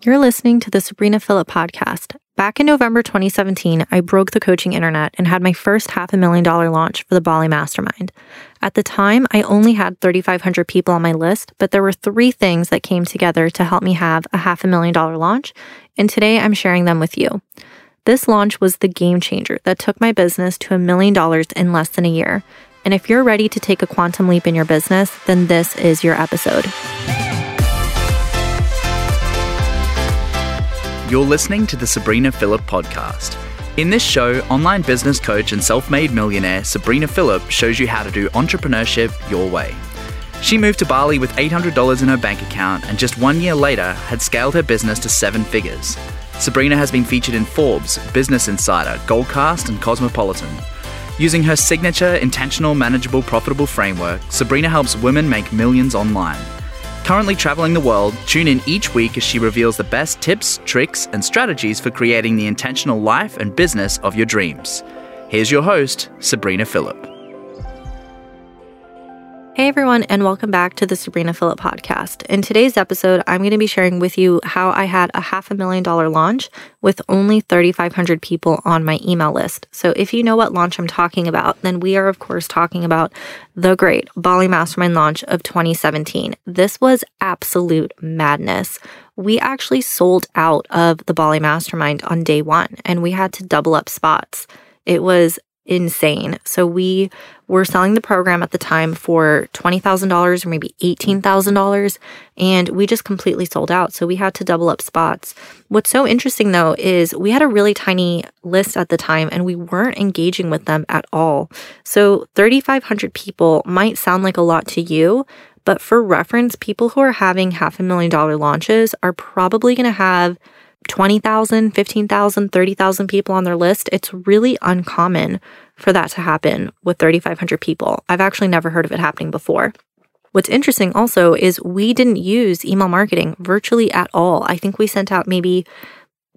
You're listening to the Sabrina Philipp podcast. Back in November 2017, I broke the coaching internet and had my first half a million dollar launch for the Bali Mastermind. At the time, I only had 3,500 people on my list, but there were three things that came together to help me have a half a million dollar launch, and today I'm sharing them with you. This launch was the game changer that took my business to a million dollars in less than a year. And if you're ready to take a quantum leap in your business, then this is your episode. You're listening to the Sabrina Philipp podcast. In this show, online business coach and self made millionaire Sabrina Philipp shows you how to do entrepreneurship your way. She moved to Bali with $800 in her bank account and just one year later had scaled her business to seven figures. Sabrina has been featured in Forbes, Business Insider, Goldcast, and Cosmopolitan. Using her signature intentional, manageable, profitable framework, Sabrina helps women make millions online. Currently traveling the world, tune in each week as she reveals the best tips, tricks, and strategies for creating the intentional life and business of your dreams. Here's your host, Sabrina Philipp. Hey everyone, and welcome back to the Sabrina Philipp podcast. In today's episode, I'm going to be sharing with you how I had a half a million dollar launch with only 3,500 people on my email list. So, if you know what launch I'm talking about, then we are, of course, talking about the great Bali Mastermind launch of 2017. This was absolute madness. We actually sold out of the Bali Mastermind on day one, and we had to double up spots. It was insane. So we were selling the program at the time for $20,000 or maybe $18,000 and we just completely sold out. So we had to double up spots. What's so interesting though is we had a really tiny list at the time and we weren't engaging with them at all. So 3,500 people might sound like a lot to you, but for reference, people who are having half a million dollar launches are probably going to have 20,000, 15,000, 30,000 people on their list, it's really uncommon for that to happen with 3,500 people. I've actually never heard of it happening before. What's interesting also is we didn't use email marketing virtually at all. I think we sent out maybe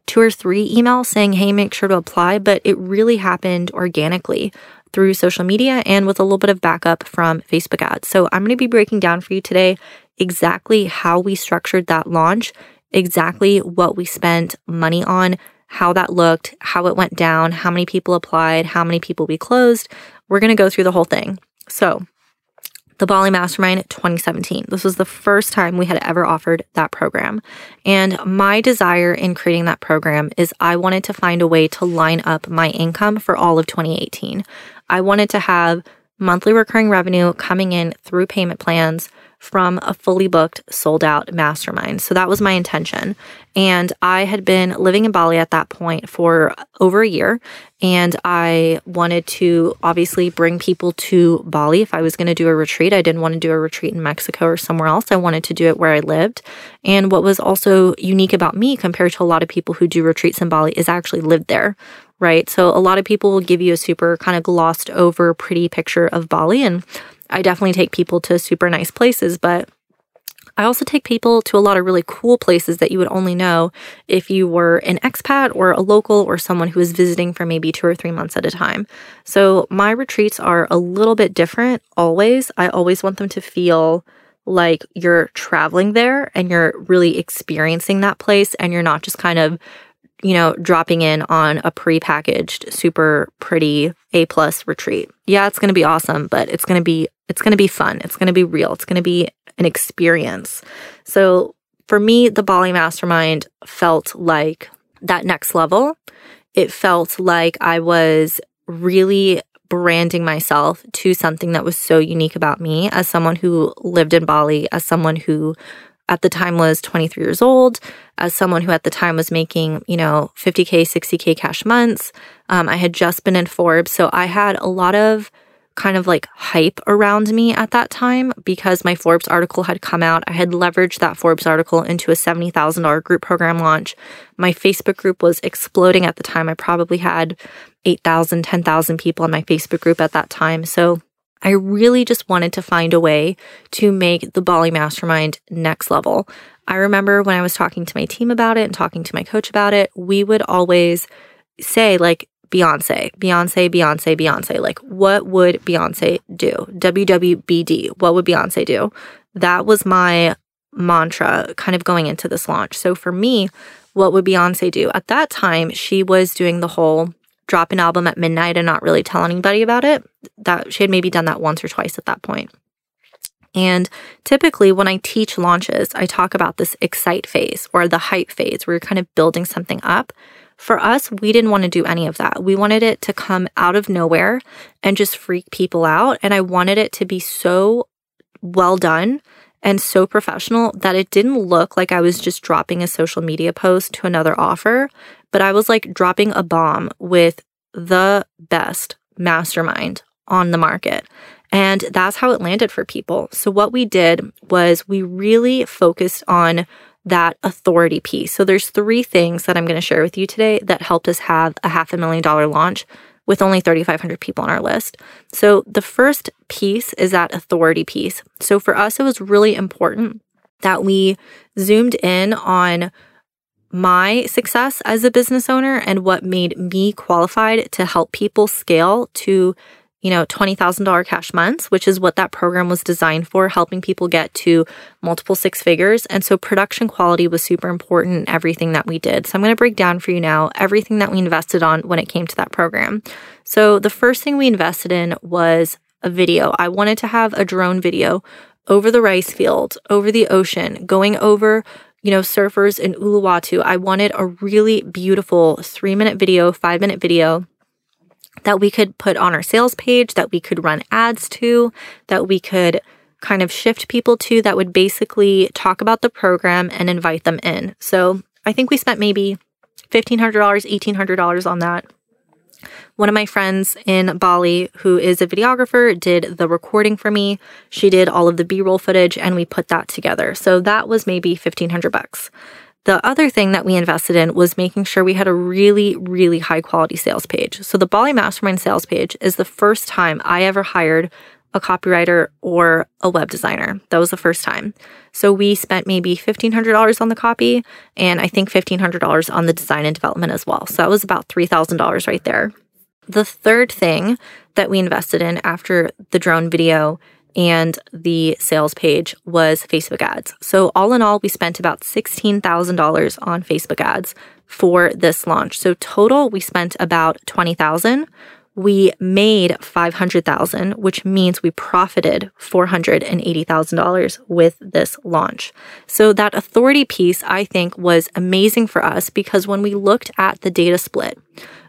two or three emails saying, hey, make sure to apply, but it really happened organically through social media and with a little bit of backup from Facebook ads. So I'm going to be breaking down for you today exactly how we structured that launch exactly what we spent money on, how that looked, how it went down, how many people applied, how many people we closed. We're going to go through the whole thing. So, the Bali Mastermind 2017. This was the first time we had ever offered that program. And my desire in creating that program is I wanted to find a way to line up my income for all of 2018. I wanted to have monthly recurring revenue coming in through payment plans from a fully booked, sold out mastermind. So that was my intention. And I had been living in Bali at that point for over a year. And I wanted to obviously bring people to Bali. If I was going to do a retreat, I didn't want to do a retreat in Mexico or somewhere else. I wanted to do it where I lived. And what was also unique about me compared to a lot of people who do retreats in Bali is I actually lived there right? So a lot of people will give you a super kind of glossed over pretty picture of Bali and I definitely take people to super nice places, but I also take people to a lot of really cool places that you would only know if you were an expat or a local or someone who is visiting for maybe two or three months at a time. So my retreats are a little bit different always. I always want them to feel like you're traveling there and you're really experiencing that place and you're not just kind of you know, dropping in on a pre-packaged, super pretty A plus retreat. Yeah, it's gonna be awesome, but it's gonna be it's gonna be fun. It's gonna be real. It's gonna be an experience. So for me, the Bali Mastermind felt like that next level. It felt like I was really branding myself to something that was so unique about me as someone who lived in Bali, as someone who at the time was 23 years old, as someone who at the time was making, you know, 50K, 60K cash months. Um, I had just been in Forbes. So I had a lot of kind of like hype around me at that time because my Forbes article had come out. I had leveraged that Forbes article into a $70,000 group program launch. My Facebook group was exploding at the time. I probably had 8,000, 10,000 people in my Facebook group at that time. So I really just wanted to find a way to make the Bali Mastermind next level. I remember when I was talking to my team about it and talking to my coach about it, we would always say, like, Beyonce, Beyonce, Beyonce, Beyonce. Like, what would Beyonce do? WWBD, what would Beyonce do? That was my mantra kind of going into this launch. So for me, what would Beyonce do? At that time, she was doing the whole drop an album at midnight and not really tell anybody about it. That she had maybe done that once or twice at that point. And typically, when I teach launches, I talk about this excite phase or the hype phase where you're kind of building something up. For us, we didn't want to do any of that. We wanted it to come out of nowhere and just freak people out. And I wanted it to be so well done and so professional that it didn't look like I was just dropping a social media post to another offer, but I was like dropping a bomb with the best mastermind on the market. And that's how it landed for people. So, what we did was we really focused on that authority piece. So, there's three things that I'm going to share with you today that helped us have a half a million dollar launch with only 3,500 people on our list. So the first piece is that authority piece. So for us, it was really important that we zoomed in on my success as a business owner and what made me qualified to help people scale to you know, $20,000 cash months, which is what that program was designed for, helping people get to multiple six figures. And so production quality was super important in everything that we did. So I'm going to break down for you now everything that we invested on when it came to that program. So the first thing we invested in was a video. I wanted to have a drone video over the rice field, over the ocean, going over you know, surfers in Uluwatu. I wanted a really beautiful three minute video, five minute video that we could put on our sales page, that we could run ads to, that we could kind of shift people to that would basically talk about the program and invite them in. So I think we spent maybe $1,500, $1,800 on that. One of my friends in Bali, who is a videographer, did the recording for me. She did all of the B roll footage and we put that together. So that was maybe 1500 bucks. The other thing that we invested in was making sure we had a really, really high quality sales page. So the Bali Mastermind sales page is the first time I ever hired a copywriter or a web designer. That was the first time. So we spent maybe $1,500 on the copy and I think $1,500 on the design and development as well. So that was about $3,000 right there. The third thing that we invested in after the drone video and the sales page was Facebook ads. So, all in all, we spent about $16,000 on Facebook ads for this launch. So, total, we spent about 20000 we made 500,000, which means we profited $480,000 with this launch. So that authority piece I think was amazing for us because when we looked at the data split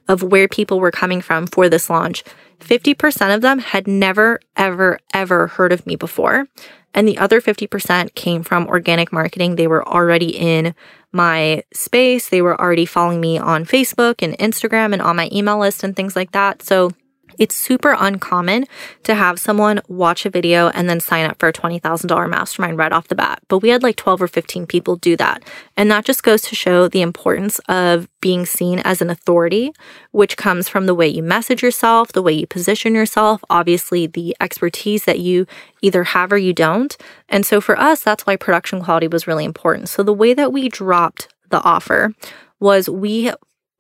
of where people were coming from for this launch, 50% of them had never, ever, ever heard of me before. And the other 50% came from organic marketing. They were already in my space. They were already following me on Facebook and Instagram and on my email list and things like that. So it's super uncommon to have someone watch a video and then sign up for a $20,000 mastermind right off the bat. But we had like 12 or 15 people do that. And that just goes to show the importance of being seen as an authority, which comes from the way you message yourself, the way you position yourself, obviously the expertise that you either have or you don't. And so for us, that's why production quality was really important. So the way that we dropped the offer was we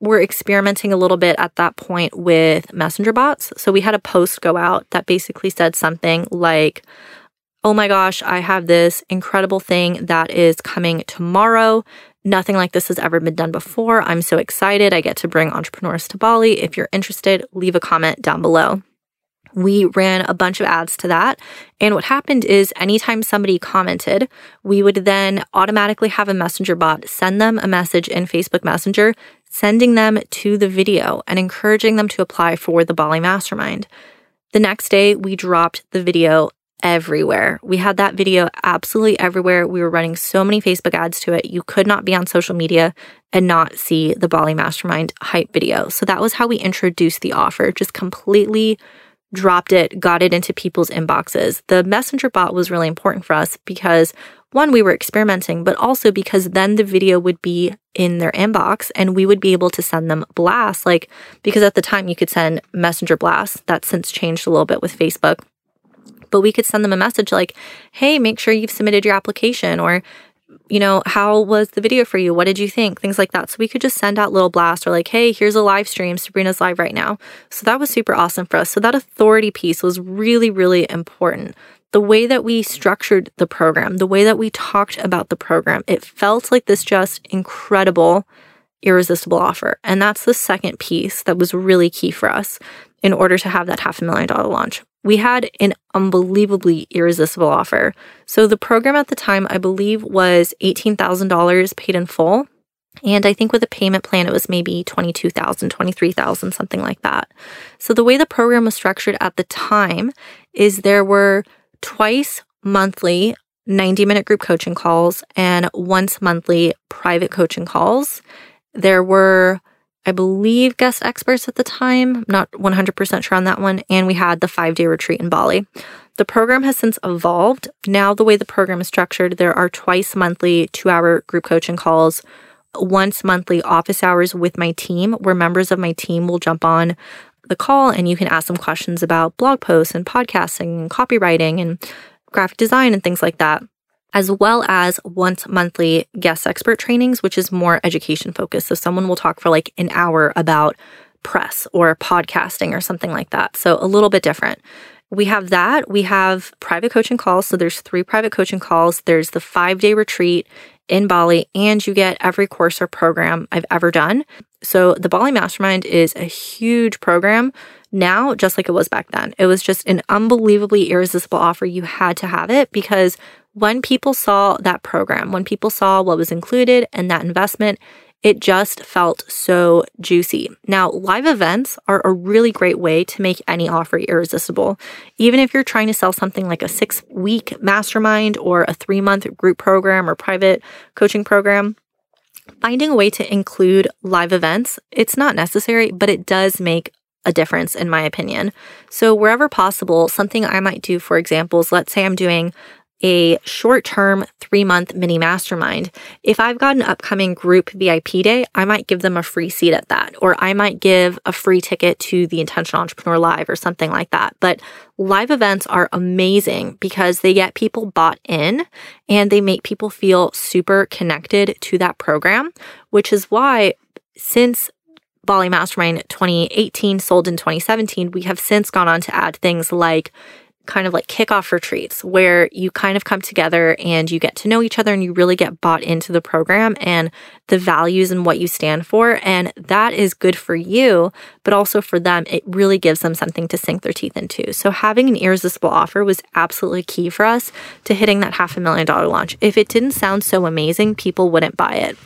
were experimenting a little bit at that point with messenger bots. So we had a post go out that basically said something like, Oh my gosh, I have this incredible thing that is coming tomorrow. Nothing like this has ever been done before. I'm so excited. I get to bring entrepreneurs to Bali. If you're interested, leave a comment down below we ran a bunch of ads to that. And what happened is anytime somebody commented, we would then automatically have a messenger bot send them a message in Facebook Messenger, sending them to the video and encouraging them to apply for the Bali Mastermind. The next day, we dropped the video everywhere. We had that video absolutely everywhere. We were running so many Facebook ads to it. You could not be on social media and not see the Bali Mastermind hype video. So that was how we introduced the offer, just completely dropped it, got it into people's inboxes. The messenger bot was really important for us because one, we were experimenting, but also because then the video would be in their inbox and we would be able to send them blasts. Like, because at the time you could send messenger blasts. That's since changed a little bit with Facebook. But we could send them a message like, hey, make sure you've submitted your application or you know, how was the video for you? What did you think? Things like that. So we could just send out little blasts or like, hey, here's a live stream. Sabrina's live right now. So that was super awesome for us. So that authority piece was really, really important. The way that we structured the program, the way that we talked about the program, it felt like this just incredible, irresistible offer. And that's the second piece that was really key for us in order to have that half a million dollar launch. We had an unbelievably irresistible offer. So the program at the time, I believe, was $18,000 paid in full. And I think with a payment plan, it was maybe 22,000, 23,000, something like that. So the way the program was structured at the time is there were twice monthly 90 minute group coaching calls and once monthly private coaching calls. There were, I believe, guest experts at the time. I'm not 100% sure on that one. And we had the five day retreat in Bali. The program has since evolved. Now, the way the program is structured, there are twice monthly two hour group coaching calls once monthly office hours with my team where members of my team will jump on the call and you can ask them questions about blog posts and podcasting and copywriting and graphic design and things like that, as well as once monthly guest expert trainings, which is more education focused. So someone will talk for like an hour about press or podcasting or something like that. So a little bit different. We have that. We have private coaching calls. So there's three private coaching calls. There's the five day retreat in Bali, and you get every course or program I've ever done. So the Bali Mastermind is a huge program now, just like it was back then. It was just an unbelievably irresistible offer. You had to have it because when people saw that program, when people saw what was included and that investment, it just felt so juicy. Now, live events are a really great way to make any offer irresistible. Even if you're trying to sell something like a six week mastermind or a three month group program or private coaching program, finding a way to include live events, it's not necessary, but it does make a difference in my opinion. So wherever possible, something I might do, for example, is let's say I'm doing a short term three month mini mastermind. If I've got an upcoming group VIP day, I might give them a free seat at that, or I might give a free ticket to the Intentional Entrepreneur Live or something like that. But live events are amazing because they get people bought in and they make people feel super connected to that program, which is why since Bali Mastermind 2018 sold in 2017, we have since gone on to add things like kind of like kickoff retreats where you kind of come together and you get to know each other and you really get bought into the program and the values and what you stand for. And that is good for you, but also for them, it really gives them something to sink their teeth into. So having an irresistible offer was absolutely key for us to hitting that half a million dollar launch. If it didn't sound so amazing, people wouldn't buy it.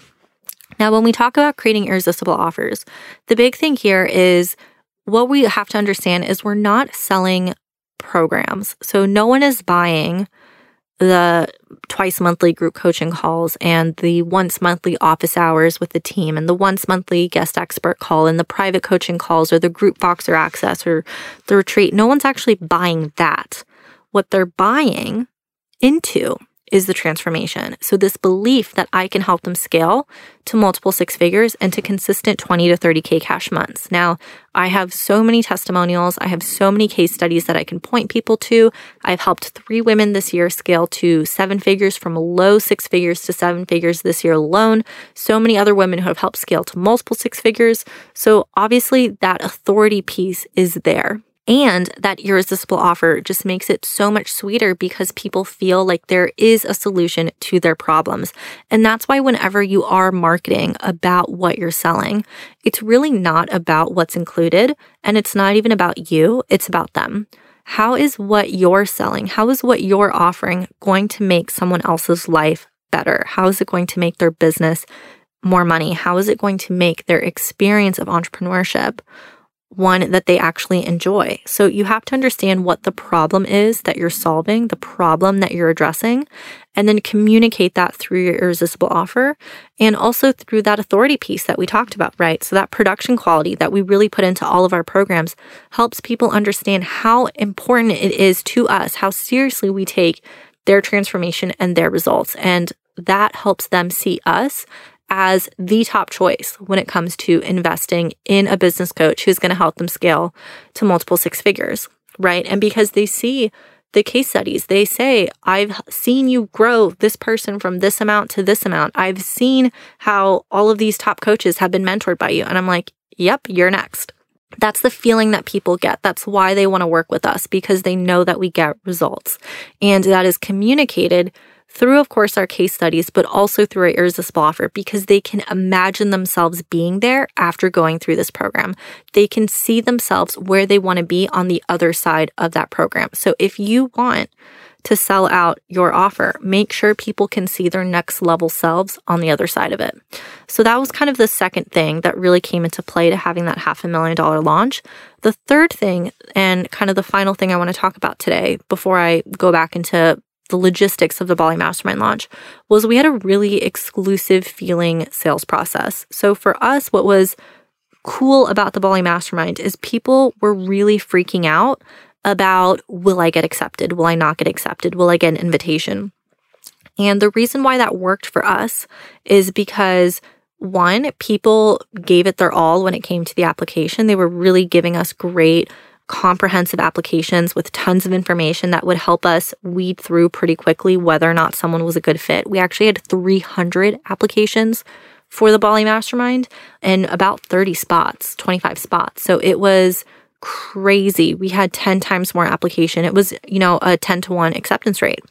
Now, when we talk about creating irresistible offers, the big thing here is what we have to understand is we're not selling programs. So no one is buying the twice monthly group coaching calls and the once monthly office hours with the team and the once monthly guest expert call and the private coaching calls or the group Voxer access or the retreat. No one's actually buying that. What they're buying into is the transformation. So, this belief that I can help them scale to multiple six figures and to consistent 20 to 30K cash months. Now, I have so many testimonials. I have so many case studies that I can point people to. I've helped three women this year scale to seven figures from low six figures to seven figures this year alone. So many other women who have helped scale to multiple six figures. So, obviously, that authority piece is there. And that irresistible offer just makes it so much sweeter because people feel like there is a solution to their problems. And that's why whenever you are marketing about what you're selling, it's really not about what's included and it's not even about you, it's about them. How is what you're selling, how is what you're offering going to make someone else's life better? How is it going to make their business more money? How is it going to make their experience of entrepreneurship one that they actually enjoy. So you have to understand what the problem is that you're solving, the problem that you're addressing, and then communicate that through your irresistible offer and also through that authority piece that we talked about, right? So that production quality that we really put into all of our programs helps people understand how important it is to us, how seriously we take their transformation and their results. And that helps them see us as the top choice when it comes to investing in a business coach who's going to help them scale to multiple six figures, right? And because they see the case studies, they say, I've seen you grow this person from this amount to this amount. I've seen how all of these top coaches have been mentored by you. And I'm like, yep, you're next. That's the feeling that people get. That's why they want to work with us because they know that we get results. And that is communicated through, of course, our case studies, but also through our irresistible offer because they can imagine themselves being there after going through this program. They can see themselves where they want to be on the other side of that program. So if you want to sell out your offer. Make sure people can see their next level selves on the other side of it. So that was kind of the second thing that really came into play to having that half a million dollar launch. The third thing, and kind of the final thing I want to talk about today before I go back into the logistics of the Bali Mastermind launch was we had a really exclusive feeling sales process. So for us, what was cool about the Bali Mastermind is people were really freaking out about will I get accepted? Will I not get accepted? Will I get an invitation? And the reason why that worked for us is because one, people gave it their all when it came to the application. They were really giving us great, comprehensive applications with tons of information that would help us weed through pretty quickly whether or not someone was a good fit. We actually had 300 applications for the Bali Mastermind and about 30 spots, 25 spots. So it was crazy. We had 10 times more application. It was, you know, a 10 to 1 acceptance rate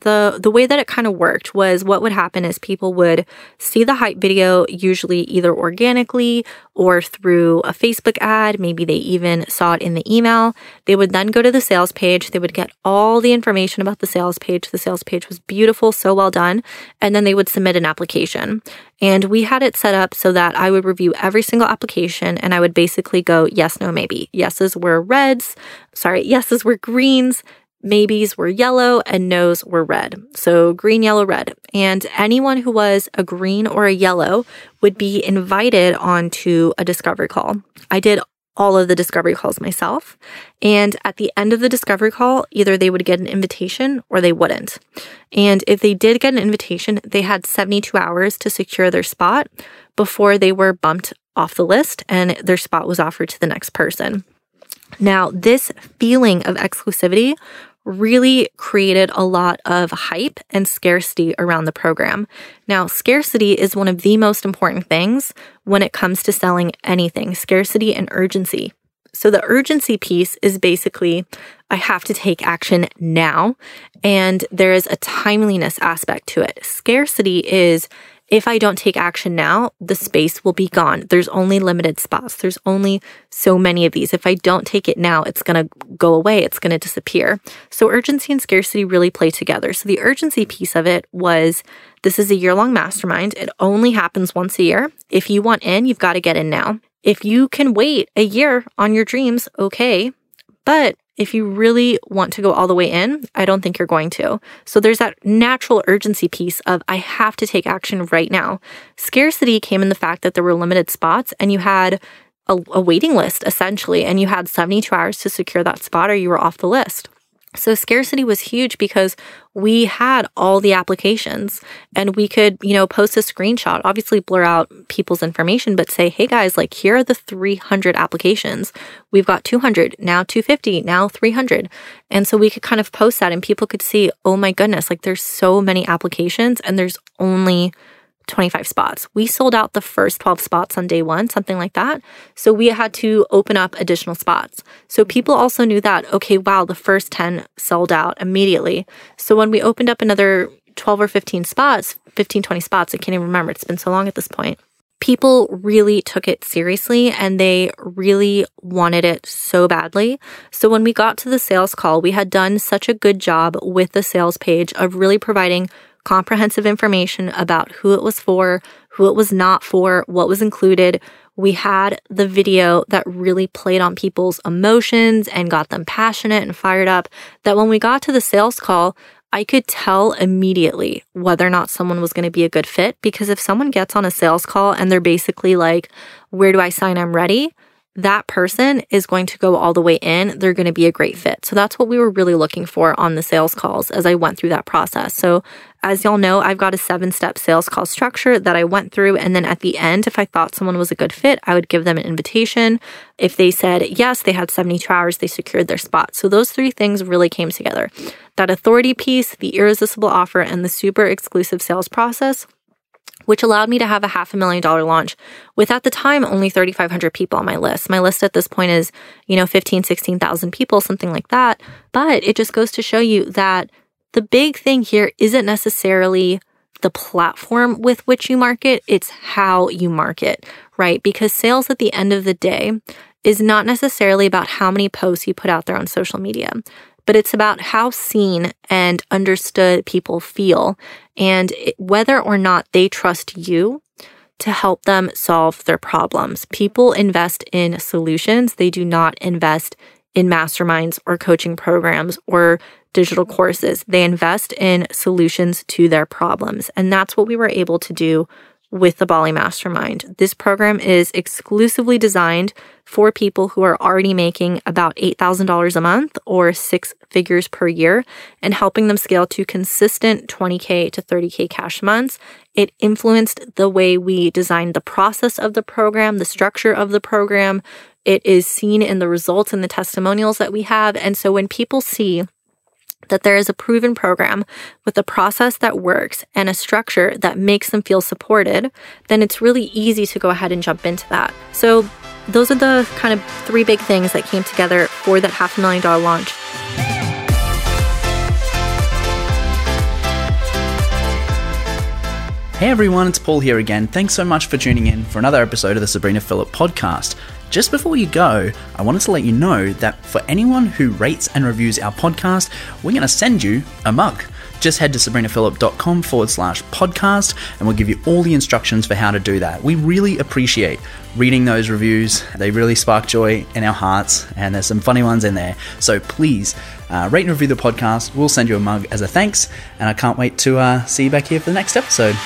the the way that it kind of worked was what would happen is people would see the hype video usually either organically or through a Facebook ad. Maybe they even saw it in the email. They would then go to the sales page. They would get all the information about the sales page. The sales page was beautiful so well done. And then they would submit an application. And we had it set up so that I would review every single application and I would basically go yes no maybe. Yeses were reds. Sorry yeses were greens maybes were yellow and no's were red. So green, yellow, red. And anyone who was a green or a yellow would be invited onto a discovery call. I did all of the discovery calls myself. And at the end of the discovery call, either they would get an invitation or they wouldn't. And if they did get an invitation, they had 72 hours to secure their spot before they were bumped off the list and their spot was offered to the next person. Now, this feeling of exclusivity really created a lot of hype and scarcity around the program. Now, scarcity is one of the most important things when it comes to selling anything scarcity and urgency. So, the urgency piece is basically I have to take action now, and there is a timeliness aspect to it. Scarcity is if I don't take action now, the space will be gone. There's only limited spots. There's only so many of these. If I don't take it now, it's going to go away. It's going to disappear. So urgency and scarcity really play together. So the urgency piece of it was this is a year long mastermind. It only happens once a year. If you want in, you've got to get in now. If you can wait a year on your dreams, okay. But if you really want to go all the way in, I don't think you're going to. So there's that natural urgency piece of I have to take action right now. Scarcity came in the fact that there were limited spots and you had a, a waiting list essentially, and you had 72 hours to secure that spot or you were off the list. So scarcity was huge because we had all the applications and we could, you know, post a screenshot, obviously blur out people's information, but say, hey guys, like here are the 300 applications. We've got 200, now 250, now 300. And so we could kind of post that and people could see, oh my goodness, like there's so many applications and there's only 25 spots. We sold out the first 12 spots on day one, something like that. So we had to open up additional spots. So people also knew that, okay, wow, the first 10 sold out immediately. So when we opened up another 12 or 15 spots, 15, 20 spots, I can't even remember, it's been so long at this point. People really took it seriously and they really wanted it so badly. So, when we got to the sales call, we had done such a good job with the sales page of really providing comprehensive information about who it was for, who it was not for, what was included. We had the video that really played on people's emotions and got them passionate and fired up. That when we got to the sales call, I could tell immediately whether or not someone was going to be a good fit because if someone gets on a sales call and they're basically like, Where do I sign? I'm ready that person is going to go all the way in. They're going to be a great fit. So that's what we were really looking for on the sales calls as I went through that process. So, as y'all know, I've got a seven step sales call structure that I went through. And then at the end, if I thought someone was a good fit, I would give them an invitation. If they said yes, they had 72 hours, they secured their spot. So those three things really came together that authority piece, the irresistible offer, and the super exclusive sales process which allowed me to have a half a million dollar launch with at the time only 3,500 people on my list. My list at this point is, you know, 15, 16,000 people, something like that. But it just goes to show you that the big thing here isn't necessarily the platform with which you market, it's how you market, right? Because sales at the end of the day is not necessarily about how many posts you put out there on social media but it's about how seen and understood people feel and whether or not they trust you to help them solve their problems. People invest in solutions, they do not invest in masterminds or coaching programs or digital courses. They invest in solutions to their problems. And that's what we were able to do with the Bali Mastermind. This program is exclusively designed for people who are already making about $8,000 a month or six figures per year and helping them scale to consistent 20K to 30K cash months. It influenced the way we designed the process of the program, the structure of the program. It is seen in the results and the testimonials that we have. And so when people see that there is a proven program with a process that works and a structure that makes them feel supported, then it's really easy to go ahead and jump into that. So, those are the kind of three big things that came together for that half a million dollar launch. Hey everyone, it's Paul here again. Thanks so much for tuning in for another episode of the Sabrina Philipp podcast. Just before you go, I wanted to let you know that for anyone who rates and reviews our podcast, we're going to send you a mug. Just head to sabrinaphilipp.com forward slash podcast and we'll give you all the instructions for how to do that. We really appreciate reading those reviews. They really spark joy in our hearts and there's some funny ones in there. So please uh, rate and review the podcast. We'll send you a mug as a thanks and I can't wait to uh, see you back here for the next episode.